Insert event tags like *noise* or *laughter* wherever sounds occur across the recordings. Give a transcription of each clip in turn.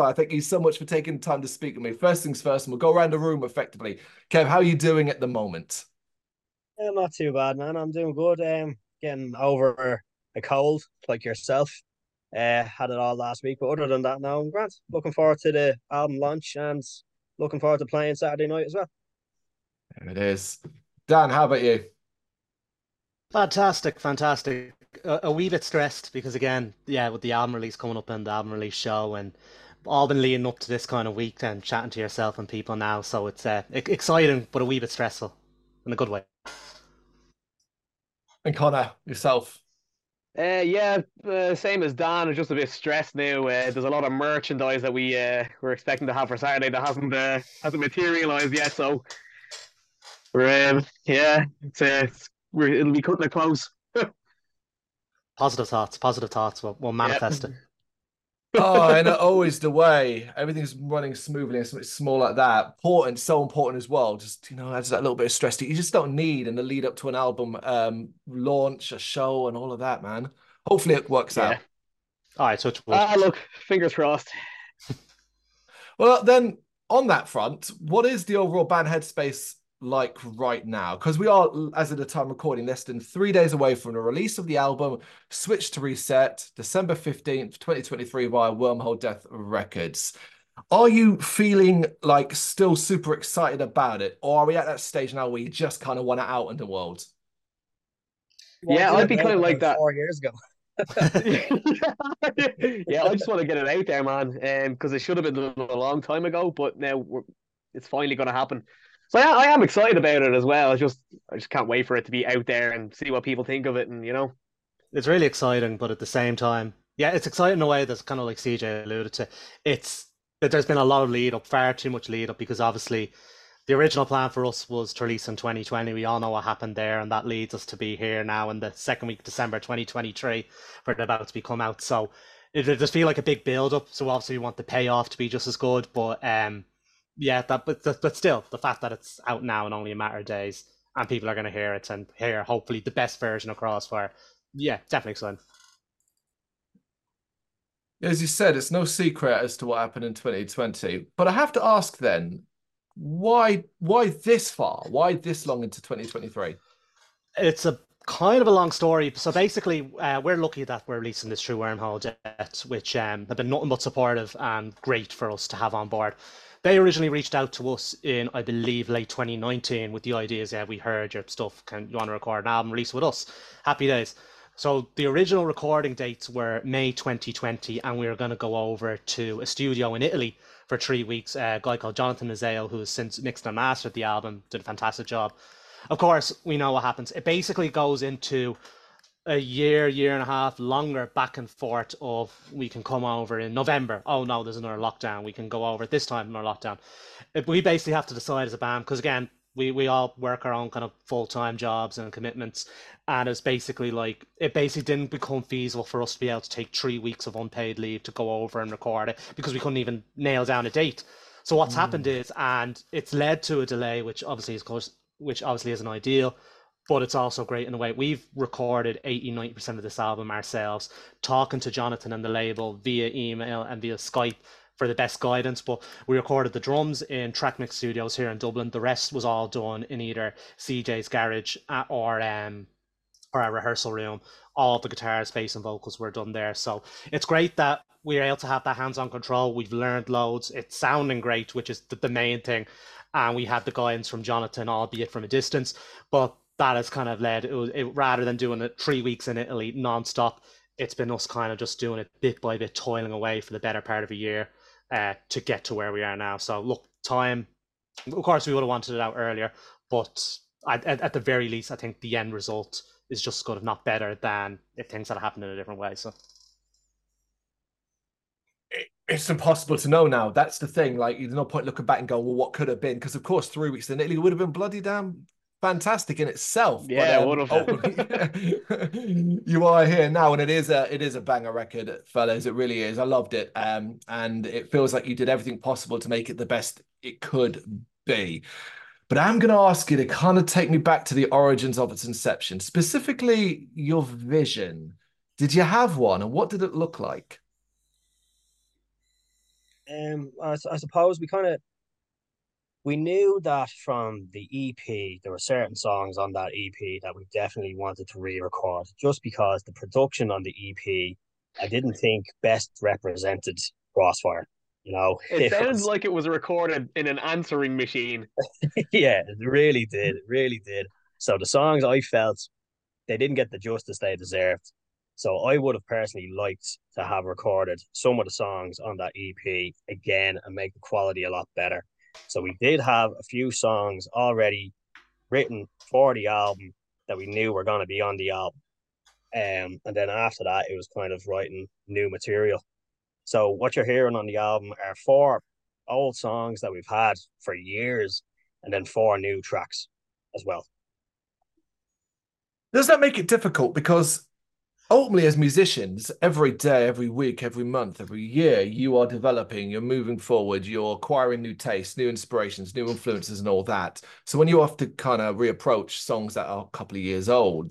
Crossfire. Thank you so much for taking the time to speak with me. First things first, and we'll go around the room effectively. Kev, how are you doing at the moment? Yeah, not too bad, man. I'm doing good. Um, getting over a cold like yourself. Uh, had it all last week, but other than that, now I'm grand. Looking forward to the album launch and looking forward to playing Saturday night as well. There it is. Dan, how about you? Fantastic, fantastic. A, a, wee bit stressed because again, yeah, with the album release coming up and the album release show and all been leading up to this kind of week and chatting to yourself and people now, so it's uh, exciting but a wee bit stressful in a good way. And Connor, yourself. Uh, yeah, uh, same as Dan. It's just a bit stressed now. Uh, there's a lot of merchandise that we uh, were expecting to have for Saturday that hasn't uh, hasn't materialized yet. So, we're um, yeah, it's, uh, it's we're, it'll be cutting it close. *laughs* positive thoughts, positive thoughts. We'll, we'll manifest it. Oh, and always the way everything's running smoothly and something small like that. Important, so important as well. Just you know, adds that little bit of stress that you just don't need in the lead up to an album um, launch, a show, and all of that, man. Hopefully, it works yeah. out. All right, so ah, look, fingers crossed. *laughs* well, then on that front, what is the overall band headspace like right now? Because we are, as of the time recording, less than three days away from the release of the album, Switch to Reset, December 15th, 2023, via Wormholedeath Records. Are you feeling like still super excited about it? Or are we at that stage now where you just kind of want it out in the world? Well, yeah, I'd be kind of like that four years ago. *laughs* yeah, I just want to get it out there, man, because um, it should have been a long time ago, but now it's finally going to happen. So yeah, I am excited about it as well. I just I just can't wait for it to be out there and see what people think of it, and you know, it's really exciting. But at the same time, yeah, it's exciting in a way that's kind of like CJ alluded to. It's that there's been a lot of lead up, far too much lead up, because obviously the original plan for us was to release in 2020. We all know what happened there, and that leads us to be here now in the second week of December 2023 for it about to be come out. So it, it feel like a big build up. So obviously we want the payoff to be just as good, but um yeah, that but but still, the fact that it's out now in only a matter of days and people are going to hear it and hear hopefully the best version of Crossfire, yeah, definitely exciting. As you said, it's no secret as to what happened in 2020. But I have to ask then, why why this far? Why this long into 2023? It's a kind of a long story. So basically, uh, we're lucky that we're releasing this through Wormholedeath, which um, have been nothing but supportive and great for us to have on board. They originally reached out to us in, I believe, late 2019 with the ideas, yeah, we heard your stuff. Can you want to record an album release with us? Happy days. So the original recording dates were May 2020, and we were going to go over to a studio in Italy for three weeks. a guy called Jonathan Nazale, who has since mixed and mastered the album, did a fantastic job. Of course, we know what happens. It basically goes into a year, year and a half longer back and forth of we can come over in November. Oh no, there's another lockdown. We can go over this time in our lockdown. We basically have to decide as a band because again, we we all work our own kind of full time jobs and commitments, and it's basically like it basically didn't become feasible for us to be able to take three weeks of unpaid leave to go over and record it because we couldn't even nail down a date. So what's mm. happened is, and it's led to a delay, which obviously is course, which obviously isn't ideal but it's also great in a way. We've recorded 80 90% of this album ourselves, talking to Jonathan and the label via email and via Skype for the best guidance. But we recorded the drums in Trackmix Studios here in Dublin. The rest was all done in either CJ's garage or um or our rehearsal room. All the guitars, bass, and vocals were done there. So it's great that we're able to have that hands-on control. We've learned loads. It's sounding great, which is the, the main thing. And we had the guidance from Jonathan, albeit from a distance. But that has kind of led it, it, rather than doing it three weeks in Italy non-stop it's been us kind of just doing it bit by bit toiling away for the better part of a year uh, to get to where we are now so look time of course we would have wanted it out earlier but at, at, the very least i think the end result is just good if not better than if things had happened in a different way so it's impossible to know now. That's the thing. Like, there's no point looking back and going, well, what could have been? Because, of course, three weeks in Italy would have been bloody damn fantastic in itself. Yeah, but, um, oh, you are here now, and it is a it is a banger record, fellas. It really is. I loved it, um, and it feels like you did everything possible to make it the best it could be. But I'm going to ask you to kind of take me back to the origins of its inception, specifically your vision. Did you have one, and what did it look like? Um, I, I suppose we kind of we knew that from the EP, there were certain songs on that EP that we definitely wanted to re-record, just because the production on the EP, I didn't think best represented Crossfire. You know, *laughs* it, it sounds like it was recorded in an answering machine. *laughs* yeah, it really did. It really did. So the songs I felt they didn't get the justice they deserved. So I would have personally liked to have recorded some of the songs on that EP again and make the quality a lot better. So we did have a few songs already written for the album that we knew were going to be on the album. Um, and then after that, it was kind of writing new material. So what you're hearing on the album are four old songs that we've had for years, and then four new tracks as well. Does that make it difficult? Because ultimately, as musicians, every day, every week, every month, every year, you are developing, you're moving forward, you're acquiring new tastes, new inspirations, new influences, and all that. So when you have to kind of reapproach songs that are a couple of years old,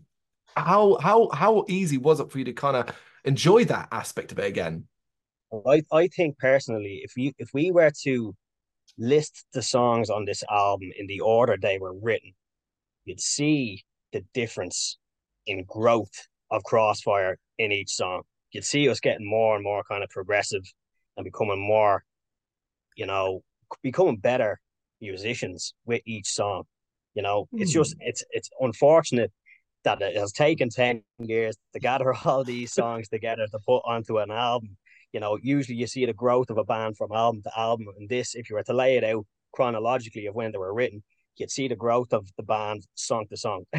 how how how easy was it for you to kind of enjoy that aspect of it again? I, I think personally, if you if we were to list the songs on this album in the order they were written, you'd see the difference in growth of Crossfire in each song. You'd see us getting more and more kind of progressive and becoming more, you know, becoming better musicians with each song. You know, mm. it's just hmm. it's it's unfortunate that it has taken 10 years to gather *laughs* all these songs together to put onto an album you know, usually you see the growth of a band from album to album. And this, if you were to lay it out chronologically of when they were written, you'd see the growth of the band song to song. *laughs*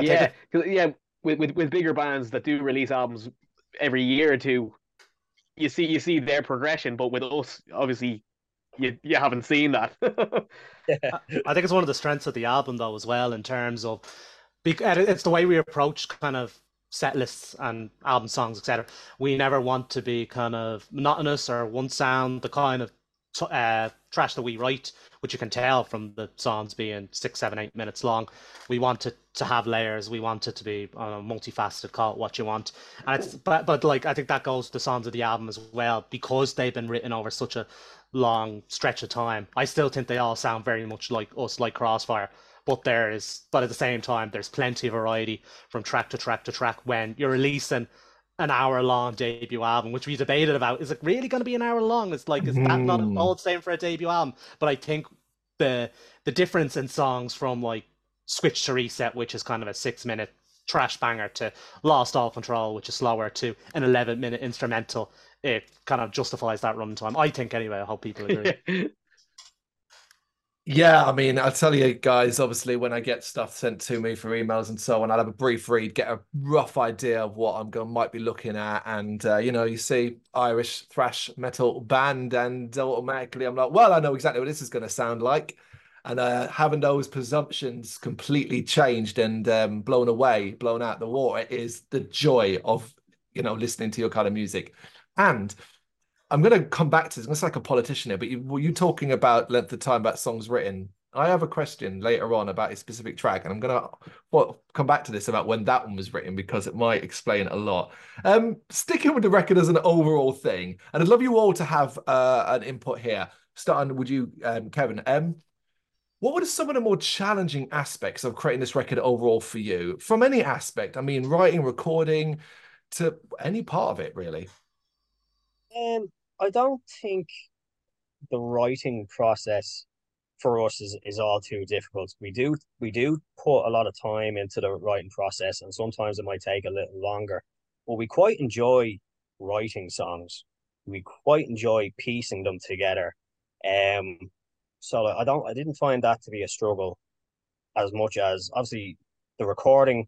yeah, yeah, with, with with bigger bands that do release albums every year or two, you see you see their progression. But with us, obviously, you you haven't seen that. *laughs* I think it's one of the strengths of the album, though, as well, in terms of it's the way we approach kind of set lists and album songs, etc. We never want to be kind of monotonous or one sound, the kind of t- uh, thrash that we write, which you can tell from the songs being six, seven, eight minutes long. We want it to have layers. We want it to be uh, multifaceted. Call it what you want, and it's but but like I think that goes to the songs of the album as well because they've been written over such a long stretch of time. I still think they all sound very much like us, like Crossfire but there is but at the same time there's plenty of variety from track to track to track when you're releasing an hour long debut album, which we debated about. Is it really going to be an hour long? It's like, is that not hmm. all the same for a debut album? But I think the the difference in songs from like Switch to Reset, which is kind of a six minute thrash banger, to Lost All Control, which is slower, to an 11 minute instrumental, it kind of justifies that runtime. I think, anyway. I hope people agree. *laughs* Yeah, I mean, I'll tell you guys, obviously, when I get stuff sent to me for emails and so on, I'll have a brief read, get a rough idea of what I'm going might be looking at. And, uh, you know, you see Irish thrash metal band, and automatically I'm like, well, I know exactly what this is going to sound like. And uh, having those presumptions completely changed and um, blown away, blown out the water is the joy of, you know, listening to your kind of music. And I'm going to come back to this. It's like a politician here, but you, were you talking about length of time about songs written? I have a question later on about a specific track, and I'm going to well, come back to this about when that one was written because it might explain a lot. Um, sticking with the record as an overall thing, and I'd love you all to have uh, an input here. Starting, would you, um, Kevin? Um, what were some of the more challenging aspects of creating this record overall for you, from any aspect? I mean, writing, recording, to any part of it, really. Um, I don't think the writing process for us is, is all too difficult. We do we do put a lot of time into the writing process, and sometimes it might take a little longer. But we quite enjoy writing songs. We quite enjoy piecing them together. Um, so I don't I didn't find that to be a struggle as much as obviously the recording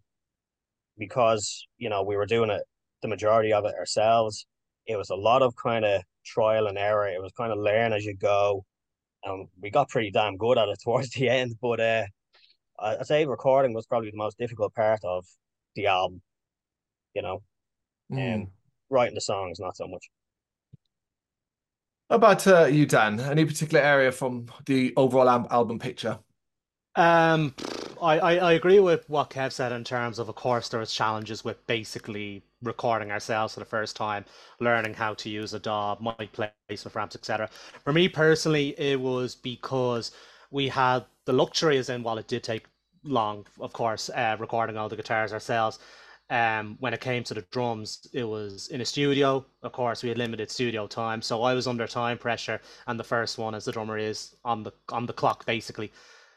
because you know we were doing it the majority of it ourselves. It was a lot of kind of trial and error. It was kind of learn as you go. And we got pretty damn good at it *laughs* towards the end. But uh, I'd say recording was probably the most difficult part of the album, you know. Mm. Um, writing the songs, not so much. How about uh, you, Dan? Any particular area from the overall album picture? Um, I, I, I agree with what Kev said in terms of, of course, there was challenges with basically recording ourselves for the first time, learning how to use a DAW, mic placement ramps, etc. For me personally, it was because we had the luxury, as in while it did take long, of course, uh, recording all the guitars ourselves. Um, when it came to the drums, it was in a studio. Of course, we had limited studio time, so I was under time pressure, and the first one, as the drummer is on the on the clock, basically,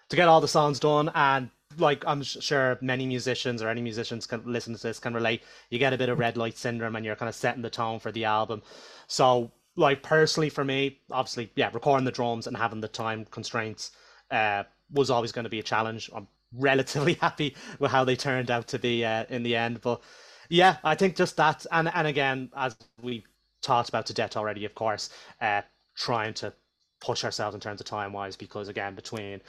to get all the songs done. And like I'm sure many musicians or any musicians can listen to this can relate. You get a bit of red light syndrome, and you're kind of setting the tone for the album. So, like personally, for me, obviously, yeah, recording the drums and having the time constraints uh, was always going to be a challenge. I'm relatively *laughs* happy with how they turned out to be uh, in the end. But yeah, I think just that, and and again, as we talked about to death already, of course, uh, trying to push ourselves in terms of time wise, because again, between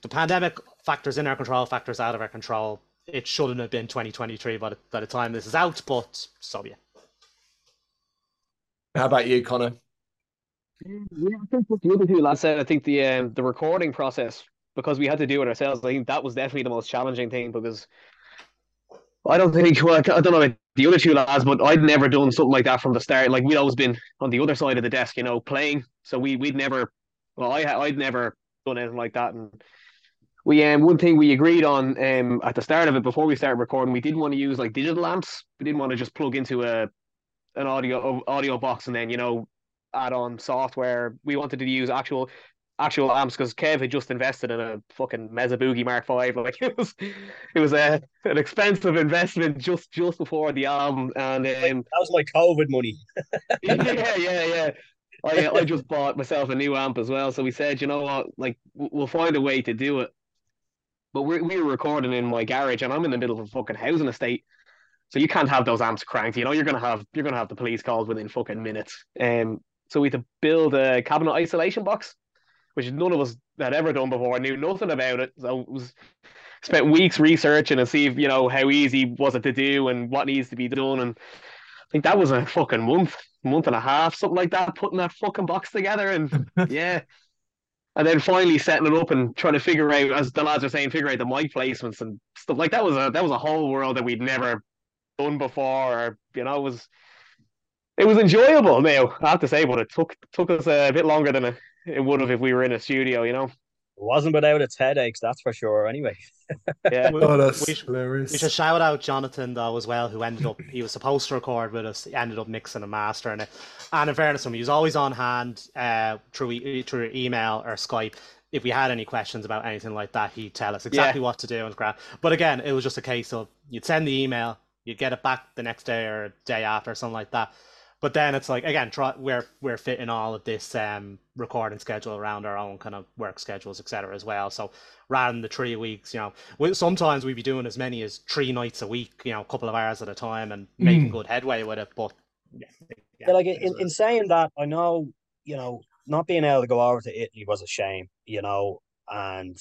the pandemic factors in our control, factors out of our control, it shouldn't have been 2023 by the, by the time this is out, but so yeah. How about you, Connor? Yeah, I think the other two lads said. I think the um, the recording process because we had to do it ourselves. I think that was definitely the most challenging thing because I don't think well, I don't know about the other two lads, but I'd never done something like that from the start. Like we'd always been on the other side of the desk, you know, playing. So we we'd never, well, I I'd never done anything like that. And we um one thing we agreed on um at the start of it before we started recording, we didn't want to use like digital amps. We didn't want to just plug into a an audio audio box and then you know add on software. We wanted to use actual actual amps because Kev had just invested in a fucking Mesa Boogie Mark Five. *laughs* Like it was, it was a an expensive investment just just before the album, and um, that was my COVID money. *laughs* yeah, yeah, yeah. I I just bought myself a new amp as well. So we said, you know what, like we'll find a way to do it. But we we were recording in my garage, and I'm in the middle of a fucking housing estate. So you can't have those amps cranked. You know, you're gonna have you're gonna have the police called within fucking minutes. Um, so we had to build a cabinet isolation box which none of us had ever done before, I knew nothing about it. So it was spent weeks researching and see if, you know, how easy was it to do and what needs to be done. And think that was a fucking month, month and a half, something like that, putting that fucking box together. And *laughs* yeah. And then finally setting it up and trying to figure out, as the lads are saying, figure out the mic placements and stuff like that was a that was a whole world that we'd never done before. Or, you know, it was it was enjoyable now, I have to say, but it took took us a bit longer than a, it would have if we were in a studio, you know. It wasn't without its headaches, that's for sure. Anyway, yeah. oh, that's we, hilarious. We should shout out Jonathan though as well, who ended up he was supposed to record with us, he ended up mixing and mastering it. And in fairness to him, he was always on hand uh, through through email or Skype. If we had any questions about anything like that, he'd tell us exactly yeah. what to do and crap. But again, it was just a case of you'd send the email, you'd get it back the next day or day after, or something like that but then it's like again, try, we're we're fitting all of this um, recording schedule around our own kind of work schedules, etc. as well. So rather than the three weeks, you know, we, sometimes we'd be doing as many as three nights a week, you know, a couple of hours at a time, and making mm. good headway with it. But yeah, yeah, yeah like in, in saying that, I know you know not being able to go over to Italy was a shame, you know, and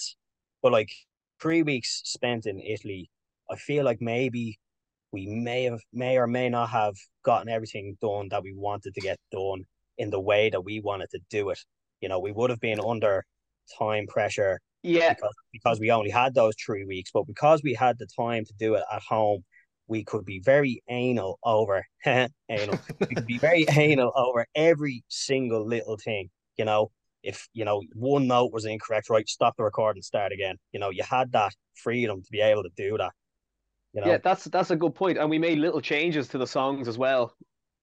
but like three weeks spent in Italy, I feel like maybe we may have may or may not have gotten everything done that we wanted to get done in the way that we wanted to do it. You know, we would have been under time pressure. Yeah. Because, because we only had those three weeks, but because we had the time to do it at home, we could be very anal over *laughs* anal. we could be very *laughs* anal over every single little thing. You know, if you know one note was incorrect, right, stop the recording, start again. You know, you had that freedom to be able to do that. You know? Yeah, that's that's a good point. And we made little changes to the songs as well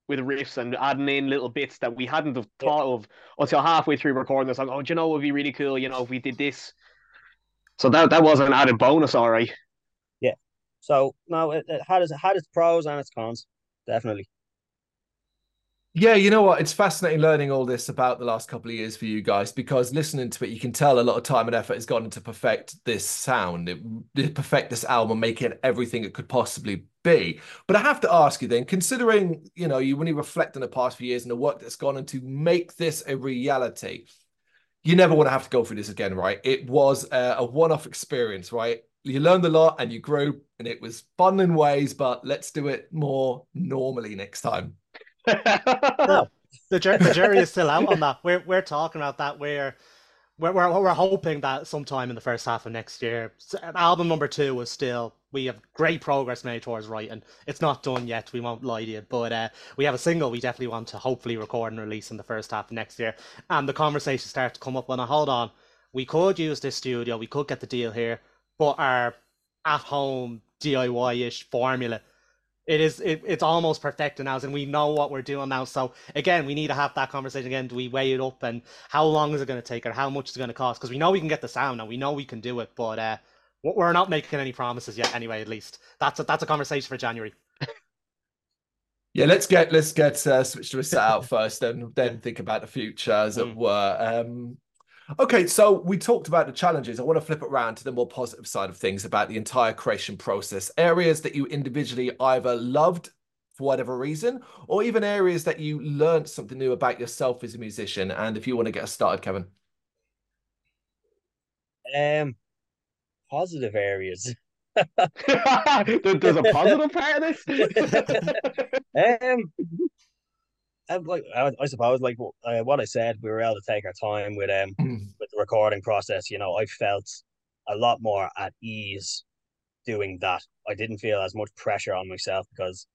with riffs and adding in little bits that we hadn't have thought yeah. of until halfway through recording the song. Oh, do you know it would be really cool, you know, if we did this. So that that was an added bonus, all right. Yeah. So no, it, it had its it had its pros and its cons, definitely. Yeah, you know what? It's fascinating learning all this about the last couple of years for you guys because listening to it, you can tell a lot of time and effort has gone into perfect this sound, it, perfect this album, make it everything it could possibly be. But I have to ask you then, considering you know you when you reflect on the past few years and the work that's gone into make this a reality, you never want to have to go through this again, right? It was a, a one-off experience, right? You learned a lot and you grew, and it was fun in ways, but let's do it more normally next time no, the, the jury is still out on that. *laughs* We're we're talking about that where we're, we're, we're hoping that sometime in the first half of next year. Album number two was still we have great progress made towards writing. It's not done yet. We won't lie to you, but uh, we have a single we definitely want to hopefully record and release in the first half of next year. And the conversation starts to come up. When I hold on, we could use this studio. We could get the deal here, but our at-home DIY-ish formula it is it, it's almost perfected now and we know what we're doing now. So again we need to have that conversation again. Do we weigh it up and how long is it going to take or how much is it going to cost? Because we know we can get the sound and we know we can do it but uh we're not making any promises yet anyway at least. That's a that's a conversation for january. *laughs* Yeah let's get let's get uh, Switch to Reset out first and then think about the future as mm. it were. Um Okay, so we talked about the challenges. I want to flip it around to the more positive side of things about the entire creation process. Areas that you individually either loved for whatever reason, or even areas that you learned something new about yourself as a musician. And if you want to get us started, Kevin. Um, positive areas. *laughs* *laughs* There's a positive part of this. *laughs* um, like I, I, suppose, like uh, what I said, we were able to take our time with um mm. with the recording process. You know, I felt a lot more at ease doing that. I didn't feel as much pressure on myself because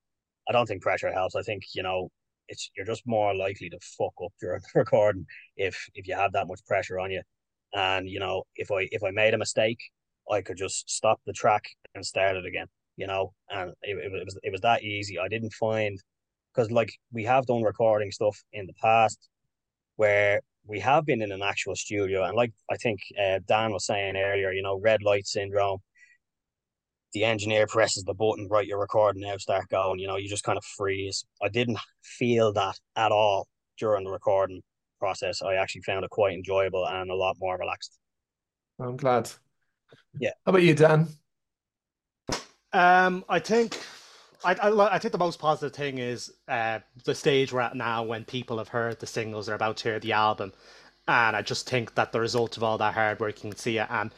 I don't think pressure helps. I think you know it's you're just more likely to fuck up during the *laughs* recording if if you have that much pressure on you. And you know, if I if I made a mistake, I could just stop the track and start it again. You know, and it, it was it was that easy. I didn't find because like we have done recording stuff in the past where we have been in an actual studio and like I think uh, Dan was saying earlier, you know, red light syndrome. The engineer presses the button, right, you're recording now, start going, you know, you just kind of freeze. I didn't feel that at all during the recording process. I actually found it quite enjoyable and a lot more relaxed. I'm glad. Yeah. How about you, Dan? Um, I think I, I, I, think the most positive thing is uh, the stage we're at now when people have heard the singles, they're about to hear the album. And I just think that the result of all that hard work, you can see it. And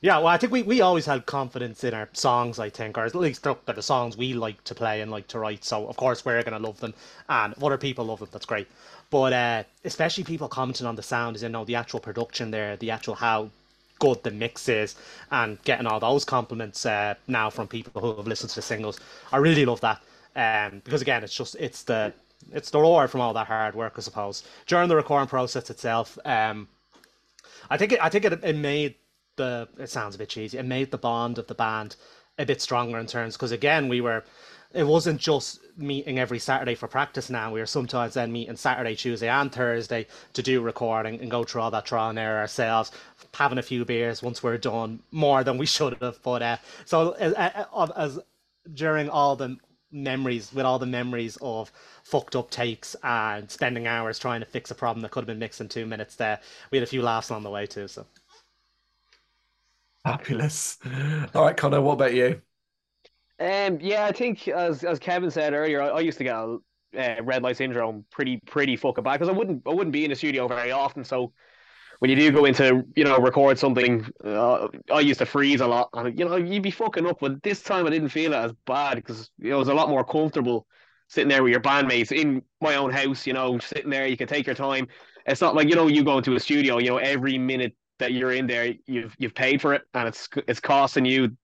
yeah, well, I think we, we always had confidence in our songs, I think, or at least they're the songs we like to play and like to write. So, of course, we're going to love them. And if other people love them, that's great. But uh, especially people commenting on the sound, is you know, the actual production there, the actual how good the mix is and getting all those compliments uh, now from people who have listened to the singles. I really love that um, because again, it's just it's the it's the reward from all that hard work, I suppose. During the recording process itself, um, I think it, I think it, it made the it sounds a bit cheesy. It made the bond of the band a bit stronger in terms because again we were it wasn't just meeting every Saturday for practice now. We are sometimes then meeting Saturday, Tuesday, and Thursday to do recording and go through all that trial and error ourselves, having a few beers once we're done, more than we should have. But uh, so as, as during all the memories, with all the memories of fucked up takes and spending hours trying to fix a problem that could have been mixed in two minutes, there we had a few laughs on the way too. So fabulous. All right, Connor, what about you? Um, yeah, I think as as Kevin said earlier, I, I used to get a uh, red light syndrome pretty pretty fucking bad because I wouldn't I wouldn't be in the studio very often. So when you do go into you know record something, uh, I used to freeze a lot, and you know you'd be fucking up. But this time I didn't feel it as bad because it was a lot more comfortable sitting there with your bandmates in my own house. You know, sitting there, you can take your time. It's not like you know you go into a studio. You know, every minute that you're in there, you've you've paid for it, and it's it's costing you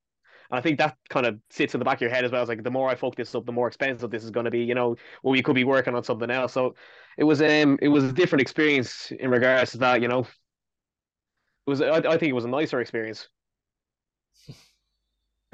and I think that kind of sits in the back of your head as well. It's like the more I fuck this up, the more expensive this is going to be. You know, well, we could be working on something else. So it was um it was a different experience in regards to that. You know, it was I, I think it was a nicer experience.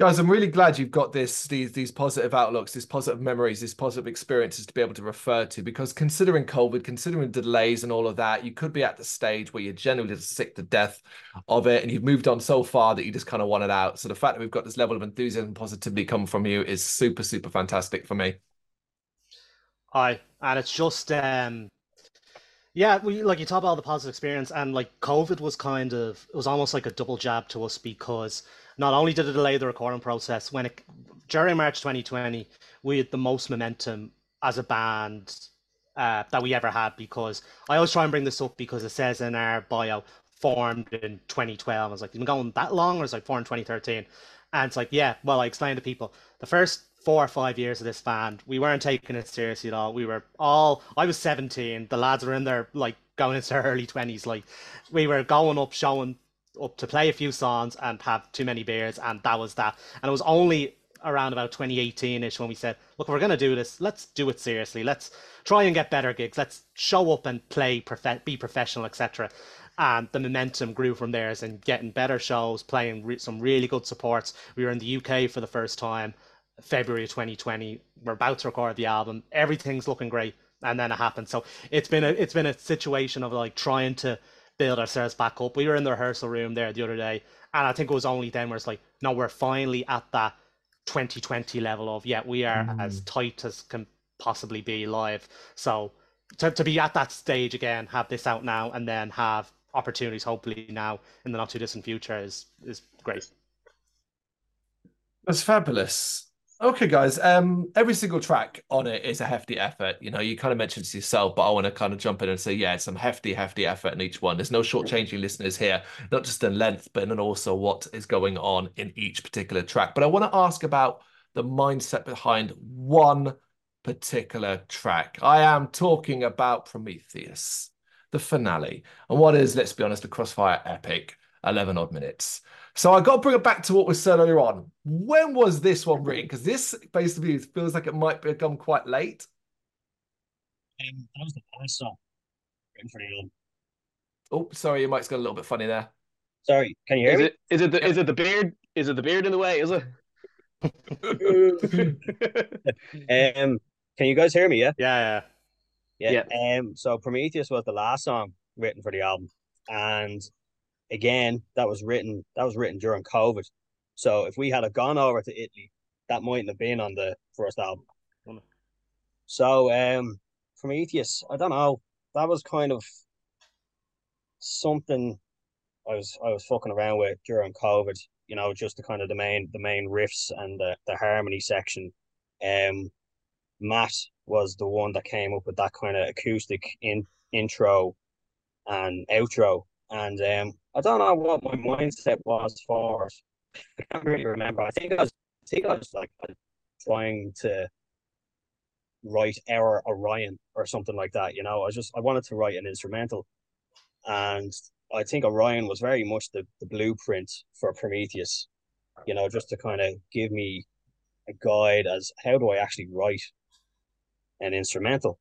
Guys, I'm really glad you've got this these these positive outlooks, these positive memories, these positive experiences to be able to refer to. Because considering COVID, considering delays and all of that, you could be at the stage where you're genuinely sick to death of it, and you've moved on so far that you just kind of want it out. So the fact that we've got this level of enthusiasm and positivity come from you is super, super fantastic for me. Hi, and it's just um yeah, we like you talk about the positive experience, and like COVID was kind of it was almost like a double jab to us because not only did it delay the recording process, when it during March 2020, we had the most momentum as a band uh, that we ever had because I always try and bring this up because it says in our bio formed in 2012. I was like, you've been going that long, or it's like formed in 2013? And it's like, yeah. Well, I explained to people the first four or five years of this band, we weren't taking it seriously at all. We were all. I was 17. The lads were in their like going into our early twenties. Like we were going up, showing up to play a few songs and have too many beers, and that was that. And it was only around about 2018ish when we said, look, we're going to do this. Let's do it seriously. Let's try and get better gigs. Let's show up and play, prof- be professional, etc. And the momentum grew from there, and getting better shows, playing re- some really good supports. We were in the UK for the first time, February 2020. We're about to record the album. Everything's looking great, and then it happened. So it's been a it's been a situation of like trying to build ourselves back up. We were in the rehearsal room there the other day, and I think it was only then where it's like, no, we're finally at that 2020 level of yeah, we are mm. as tight as can possibly be live. So to, to be at that stage again, have this out now, and then have opportunities hopefully now in the not too distant future is is great. That's fabulous. Okay, guys. Um, every single track on it is a hefty effort. You know, you kind of mentioned to yourself, but I want to kind of jump in and say, yeah, it's some hefty, hefty effort in each one. There's no shortchanging listeners here, not just in length, but in also what is going on in each particular track. But I want to ask about the mindset behind one particular track. I am talking about Prometheus, the finale, and what is, let's be honest, a crossfire epic, 11 odd minutes. So I got to bring it back to what was said earlier on. When was this one written? Because this basically feels like it might become quite late. Um, that was the last song written for the album. Oh, sorry, your mic's got a little bit funny there. Sorry, can you hear me? is me? It, is it the, is it the beard? Is it the beard in the way? Is it? *laughs* um, can you guys hear me? Yeah, yeah, yeah. yeah. Um, so Prometheus was the last song written for the album, and again, that was written that was written during COVID. So if we had have gone over to Italy, that mightn't have been on the first album. So um Prometheus, I don't know. That was kind of something I was I was fucking around with during COVID. You know, just the kind of the main the main riffs and the, the harmony section. Um, Matt was the one that came up with that kind of acoustic in intro and outro and um, I don't know what my mindset was for it. I can't really remember. I think I was, I think I was like uh, trying to write our Orion or something like that. You know, I just I wanted to write an instrumental, and I think Orion was very much the, the blueprint for Prometheus. You know, just to kind of give me a guide as how do I actually write an instrumental.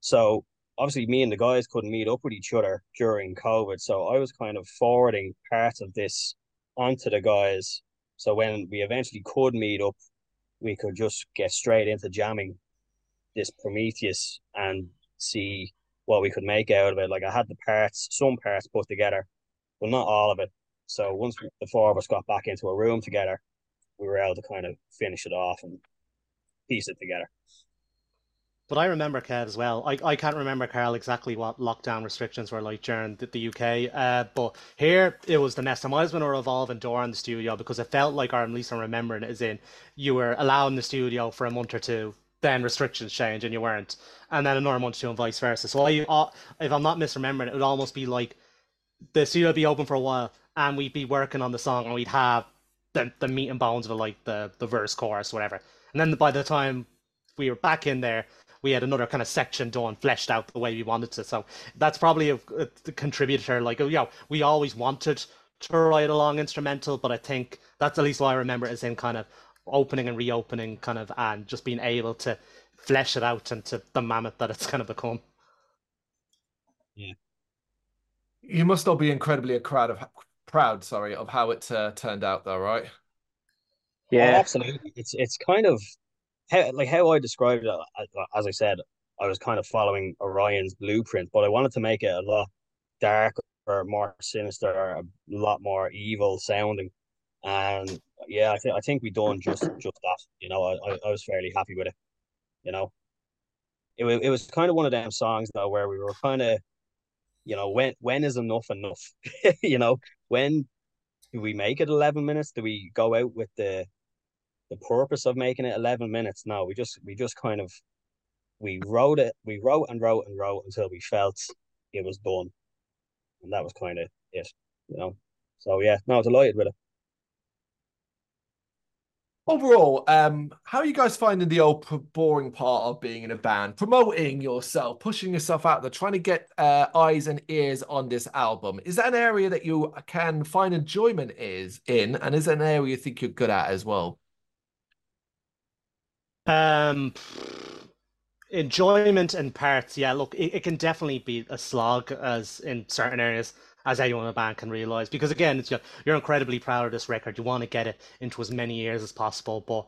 So obviously me and the guys couldn't meet up with each other during COVID. So I was kind of forwarding parts of this onto the guys. So when we eventually could meet up, we could just get straight into jamming this Prometheus and see what we could make out of it. Like I had the parts, some parts put together, but not all of it. So once the four of us got back into a room together, we were able to kind of finish it off and piece it together. But I remember Kev as well. I, I can't remember Carl exactly what lockdown restrictions were like during the, the UK. Uh, but here it was the mess. I might as well a revolving door in the studio because it felt like, or at least I'm remembering it, as in you were allowing the studio for a month or two, then restrictions change and you weren't, and then another month or two, and vice versa. So I, uh, if I'm not misremembering, it would almost be like the studio would be open for a while, and we'd be working on the song, and we'd have the the meat and bones of it, like the the verse, chorus, whatever. And then by the time we were back in there, we had another kind of section done, fleshed out the way we wanted to. So that's probably a, a contributor. Like, you know, we always wanted to write a long instrumental, but I think that's at least what I remember is in kind of opening and reopening, kind of, and just being able to flesh it out into the mammoth that it's kind of become. Yeah. You must all be incredibly proud of proud, sorry, of how it uh, turned out, though, right? Yeah, oh, absolutely. It's it's kind of how like how I described it, as I said, I was kind of following Orion's blueprint, but I wanted to make it a lot darker, more sinister, a lot more evil sounding. And yeah, I think I think we done just just that. You know, I, I was fairly happy with it. You know, it it was kind of one of them songs though where we were kind of, you know, when when is enough enough? *laughs* you know, when do we make it eleven minutes? Do we go out with the the purpose of making it 11 minutes no we just we just kind of we wrote it we wrote and wrote and wrote until we felt it was done. And that was kind of it you know? So yeah no delighted with it. Overall, um, how are you guys finding the old boring part of being in a band, promoting yourself, pushing yourself out there, trying to get uh, eyes and ears on this album? Is that an area that you can find enjoyment is in, and is that an area you think you're good at as well? Um, enjoyment and parts, yeah. Look, it, it can definitely be a slog, as in certain areas as anyone in a band can realize. Because again, it's, you're incredibly proud of this record. You want to get it into as many years as possible, but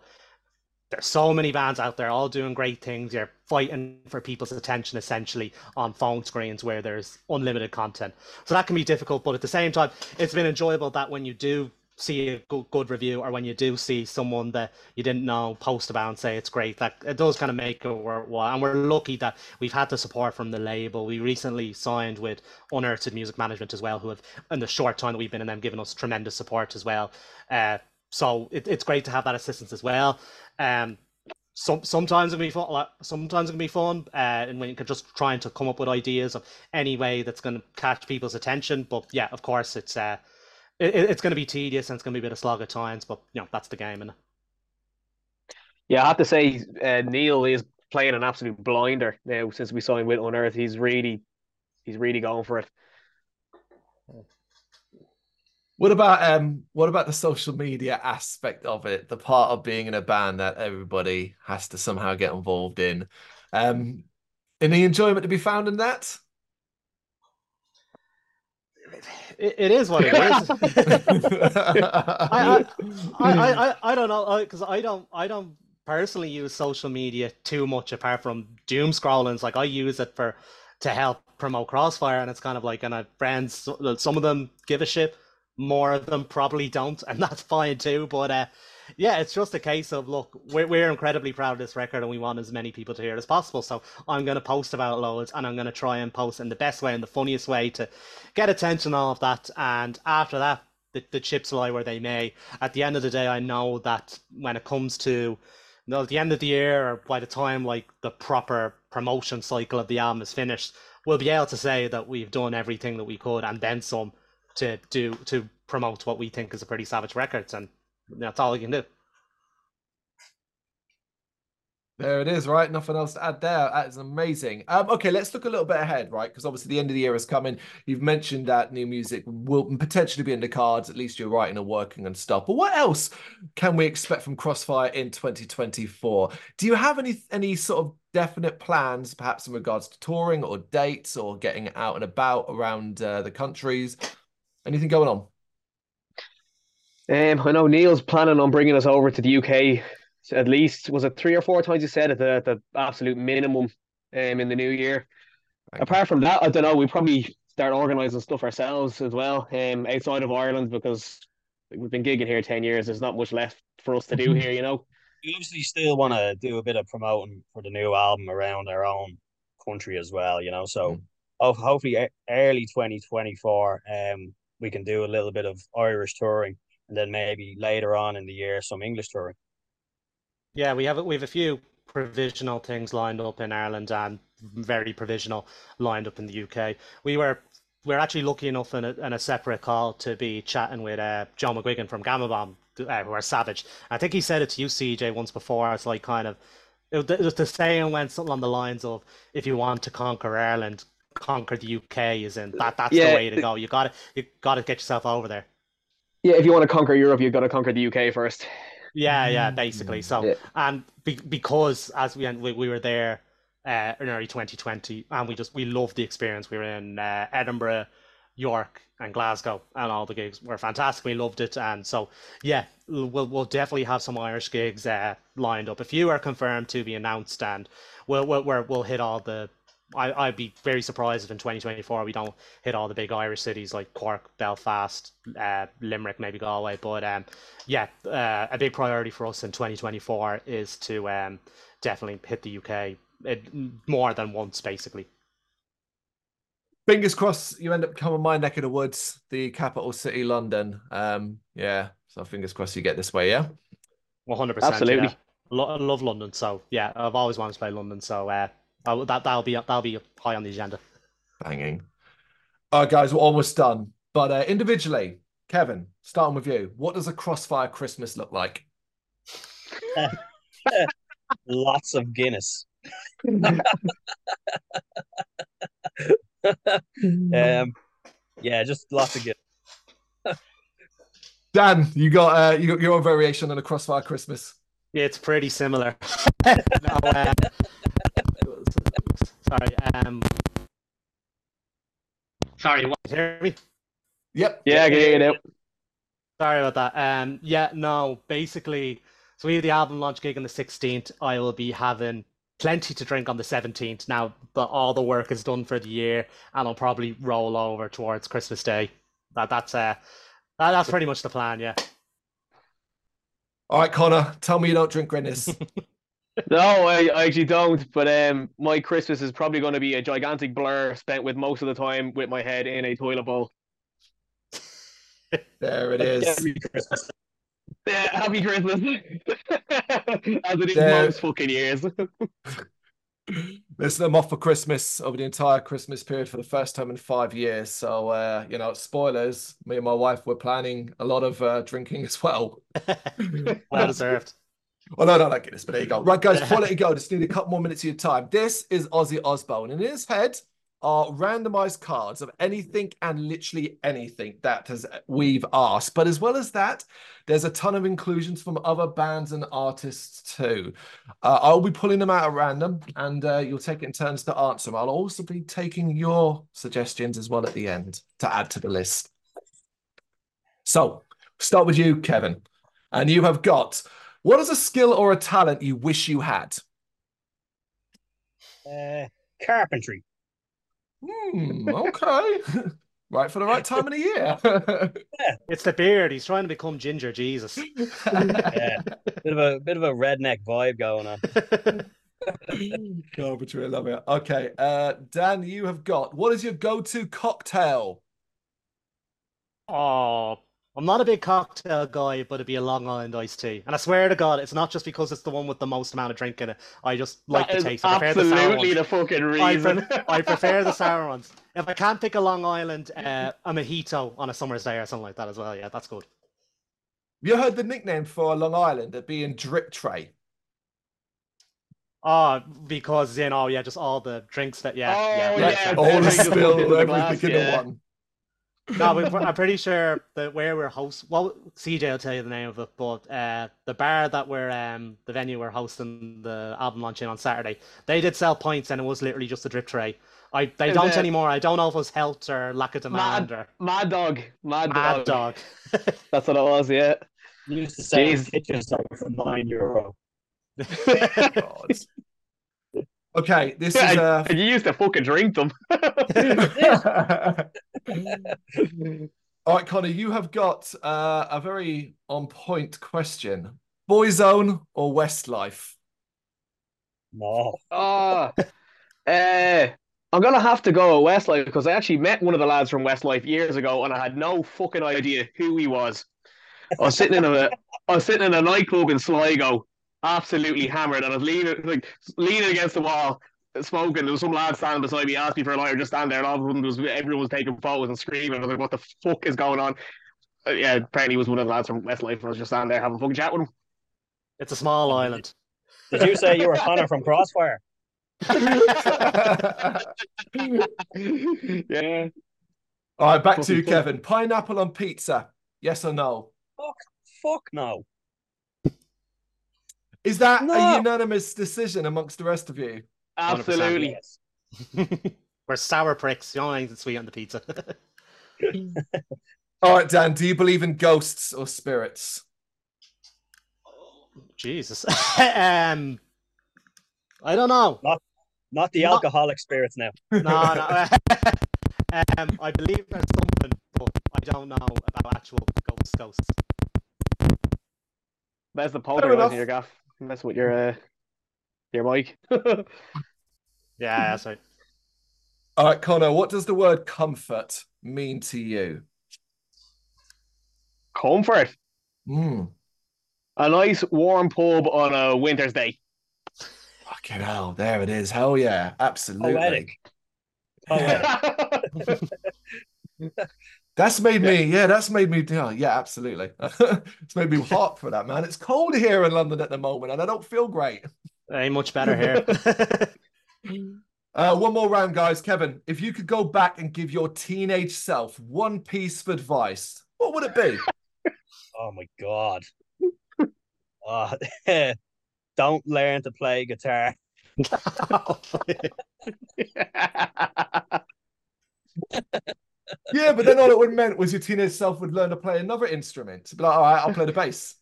there's so many bands out there all doing great things. You're fighting for people's attention essentially on phone screens where there's unlimited content. So that can be difficult, but at the same time, it's been enjoyable that when you do see a good, good review or when you do see someone that you didn't know post about and say it's great that it does kind of make it worthwhile and we're lucky that we've had the support from the label we recently signed with unearthed music management as well who have in the short time that we've been in them given us tremendous support as well uh, so it, it's great to have that assistance as well um, some, sometimes it can be fun. Sometimes it can be fun, uh, and when you're just trying to come up with ideas of any way that's going to catch people's attention. But yeah, of course, it's uh, it, it's going to be tedious and it's going to be a bit of slog at times, but you know that's the game. And yeah, I have to say, uh, Neil is playing an absolute blinder now since we saw him with Unearthed. He's really, he's really going for it. What about um what about the social media aspect of it? The part of being in a band that everybody has to somehow get involved in. Um any enjoyment to be found in that? It, it is what it is. *laughs* I, I, I, I, don't know because I don't I don't personally use social media too much apart from doom scrollings. Like I use it for to help promote Crossfire, and it's kind of like and I friends. Some of them give a shit, more of them probably don't, and *laughs* that's fine too. But uh, yeah, it's just a case of look, we're, we're incredibly proud of this record and we want as many people to hear it as possible. So I'm going to post about loads and I'm going to try and post in the best way and the funniest way to get attention, all of that. And after that, the, the chips lie where they may. At the end of the day, I know that when it comes to you know, at the end of the year or by the time like the proper promotion cycle of the album is finished, we'll be able to say that we've done everything that we could and then some to do to promote what we think is a pretty savage record. and that's all I can do. There it is, right? Nothing else to add there. That is amazing. Um, okay, let's look a little bit ahead, right? Because obviously the end of the year is coming. You've mentioned that new music will potentially be in the cards. At least you're writing and working and stuff. But what else can we expect from Crossfire in 2024? Do you have any any sort of definite plans, perhaps in regards to touring or dates or getting out and about around uh, the countries? Anything going on? Um, I know Neil's planning on bringing us over to the UK at least. Was it three or four times he said at the, the absolute minimum um, in the new year? Right. Apart from that, I don't know. We probably start organising stuff ourselves as well um, outside of Ireland because we've been gigging here 10 years. There's not much left for us to do *laughs* here, you know. We obviously still want to do a bit of promoting for the new album around our own country as well, you know. So mm. hopefully early 2024, um, we can do a little bit of Irish touring and then maybe later on in the year some English touring. Yeah, we have we have a few provisional things lined up in Ireland and very provisional lined up in the UK. We were we're actually lucky enough in a, in a separate call to be chatting with uh, John McGuigan from Gama Bomb, uh, who are Savage. I think he said it to you, CJ, once before. It's like kind of it was the saying went something on the lines of if you want to conquer Ireland, conquer the UK. Is in that that's yeah, the way to go. You got to you got to get yourself over there. Yeah, if you want to conquer Europe, you've got to conquer the UK first. Yeah, yeah, basically. So, yeah. and be, because as we, we we were there uh, in early 2020, and we just we loved the experience. We were in uh, Edinburgh, York, and Glasgow, and all the gigs were fantastic. We loved it, and so yeah, we'll we'll definitely have some Irish gigs uh, lined up. A few are confirmed to be announced, and we'll we'll we'll hit all the I, I'd be very surprised if in 2024 we don't hit all the big Irish cities like Cork, Belfast, uh, Limerick, maybe Galway. But um, yeah, uh, a big priority for us in 2024 is to um, definitely hit the UK it, more than once, basically. Fingers crossed you end up coming my neck of the woods, the capital city, London. Um, yeah, so fingers crossed you get this way, yeah? 100%. Absolutely. Yeah. I love London, so yeah, I've always wanted to play London, so uh, Oh, that that'll be that'll be high on the agenda. Banging. All right, guys, we're almost done. But uh, individually, Kevin, starting with you, what does a Crossfire Christmas look like? *laughs* Lots of Guinness. *laughs* um, yeah, just lots of Guinness. Dan, you got uh, you got your own variation on a crossfire Christmas. Yeah, it's pretty similar. *laughs* no, uh, sorry. Um, sorry, what? Hear me? Yep. Yeah, I can hear you now. Sorry about that. Um, yeah, no, basically, so we have the album launch gig on the 16th. I will be having plenty to drink on the 17th. Now that all the work is done for the year, and I'll probably roll over towards Christmas Day. That that's uh, that, that's pretty much the plan. Yeah. All right, Connor, tell me you don't drink Guinness. *laughs* No, I, I actually don't. But um, my Christmas is probably going to be a gigantic blur spent with most of the time with my head in a toilet bowl. there it is. Every Christmas. Yeah, happy Christmas. *laughs* As it is Yeah. most fucking years. Listen, I'm off for Christmas over the entire Christmas period for the first time in five years. So, uh, you know, spoilers. Me and my wife were planning a lot of uh, drinking as well. *laughs* well deserved. Well, no, no, not Guinness, but there you go. Right, guys, you go, just need a couple more minutes of your time. This is Ozzy Osbourne, and in his head are randomized cards of anything and literally anything that has we've asked. But as well as that, there's a ton of inclusions from other bands and artists too. Uh, I'll be pulling them out at random, and uh, you'll take it in turns to answer them. I'll also be taking your suggestions as well at the end to add to the list. So, start with you, Kevin, and you have got. What is a skill or a talent you wish you had? Uh, carpentry. Hmm, okay. *laughs* right for the right time of the year. *laughs* It's the beard. He's trying to become Ginger Jesus. *laughs* Yeah, bit of a bit of a redneck vibe going on. Carpentry, I love it. Okay, uh, Dan, you have got. What is your go-to cocktail? Oh, I'm not a big cocktail guy, but it'd be a Long Island iced tea. And I swear to God, it's not just because it's the one with the most amount of drink in it. I just like That the is taste. I prefer the sour absolutely ones. the fucking I, reason. pre- I prefer the sour *laughs* ones. If I can't pick a Long Island, uh, a mojito on a summer's day or something like that as well. Yeah, that's good. You heard the nickname for Long Island it being drip tray. Oh, because you know, yeah, just all the drinks that, yeah, Oh, yeah, yeah, All the everything just spill, everything in yeah. one. No, we, I'm pretty sure that where we're host. Well, CJ will tell you the name of it, but uh, the bar that we're um the venue we're hosting the album launch in on Saturday, they did sell pints and it was literally just a drip tray. I they Is don't it- anymore. I don't know if it was health or lack of demand or Mad dog. Mad, mad dog. dog. *laughs* That's what it was, yeah. You used to sell Jeez. kitchen soap for nine euro. *laughs* *laughs* God. Okay, this is and, uh and you used to fucking drink them. *laughs* *laughs* All right, Connor, you have got uh, a very on point question. Boyzone or Westlife? No. Oh, uh, *laughs* I'm gonna have to go with Westlife because I actually met one of the lads from Westlife years ago, and I had no fucking idea who he was. I was sitting in a, I was sitting in a nightclub in Sligo, absolutely hammered, and I was leaning like leaning against the wall, smoking. There was some lad standing beside me, asked me for a lighter, just stand there, and all of a sudden was everyone was taking photos and screaming. I was like, "What the fuck is going on?" Uh, yeah, apparently he was one of the lads from Westlife, and I was just standing there having a fucking chat with him. It's a small island. Did you say you were Connor from Crossfire? *laughs* yeah. All right, back to you, Kevin. Pineapple on pizza, yes or no? Fuck, fuck no. Is that No. a unanimous decision amongst the rest of you? Absolutely. Yes. *laughs* We're sour pricks. You don't want anything sweet on the pizza. *laughs* All right, Dan, do you believe in ghosts or spirits? Jesus. *laughs* um, I don't know. Not the No. alcoholic spirits now. No, no. um, I believe there's something, but I don't know about actual ghosts. Ghosts. That's the Fair poker enough. in your gaff. That's what your uh, your mic. *laughs* *laughs* Yeah, that's right. All right, Connor, what does the word comfort mean to you? Comfort. Hmm. A nice warm pub on a winter's day. Fucking hell, there it is. Hell yeah, absolutely. Poetic. Poetic. *laughs* That's made me, yeah, that's made me, yeah, yeah absolutely. *laughs* it's made me hot for that, man. It's cold here in London at the moment, and I don't feel great. Ain't much better here. *laughs* *laughs* uh, one more round, guys. Kevin, if you could go back and give your teenage self one piece of advice, what would it be? oh my god. Oh, don't learn to play guitar. Yeah, but then all it would meant was your teenage self would learn to play another instrument. Be like, all right, I'll play the bass.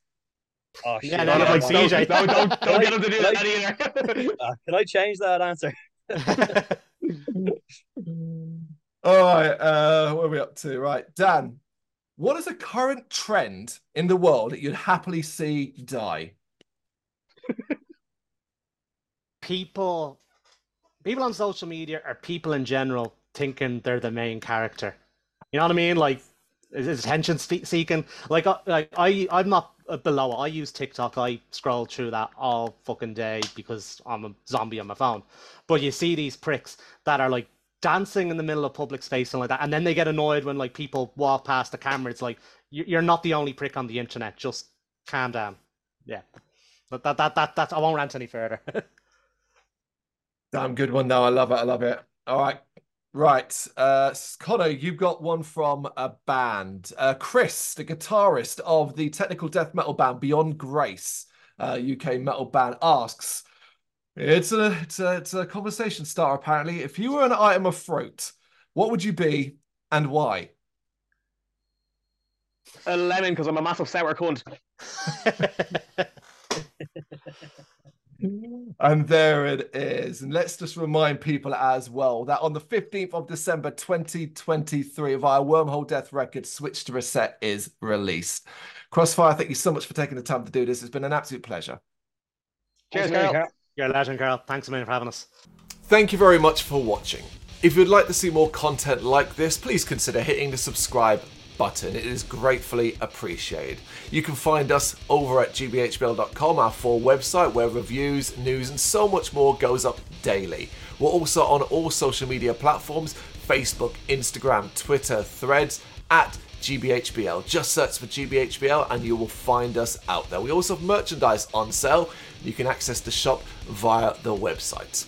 Oh shit! Yeah, No, no, no, like no, CJ. don't, don't, don't get him to do Like- that either. Uh, can I change that answer? *laughs* *laughs* All right, uh, what are we up to? Right, Dan, what is a current trend in the world that you'd happily see die? people people on social media or people in general thinking they're the main character. You know what I mean? Like attention seeking. Like, I- like I, I'm not uh, below. it. I use TikTok. I scroll through that all fucking day because I'm a zombie on my phone. But you see these pricks that are like dancing in the middle of public space and like that, and then they get annoyed when like people walk past the camera. It's like you- you're not the only prick on the internet. Just calm down. Yeah, but that that that that I won't rant any further. *laughs* Damn good one, though. I love it. I love it. All right. Right. Uh, Connor, you've got one from a band. Uh, Chris, the guitarist of the technical death metal band Beyond Grace, uh, UK metal band, asks it's a, it's, a, it's a conversation starter, apparently. If you were an item of fruit, what would you be and why? A lemon because I'm a massive sour cunt. *laughs* *laughs* And there it is. And let's just remind people as well that on the 15th of December 2023, via Wormholedeath Records, Switch to Reset is released. Crossfire, thank you so much for taking the time to do this. It's been an absolute pleasure. Cheers, Thanks, Carl. You're a legend, Carl. Thanks a million for having us. Thank you very much for watching. If you'd like to see more content like this, please consider hitting the subscribe button. It is gratefully appreciated. You can find us over at gbhbl.com, our full website where reviews, news, and so much more goes up daily. We're also on all social media platforms Facebook, Instagram, Twitter, Threads, at GBHBL. Just search for GBHBL and you will find us out there. We also have merchandise on sale. You can access the shop via the website.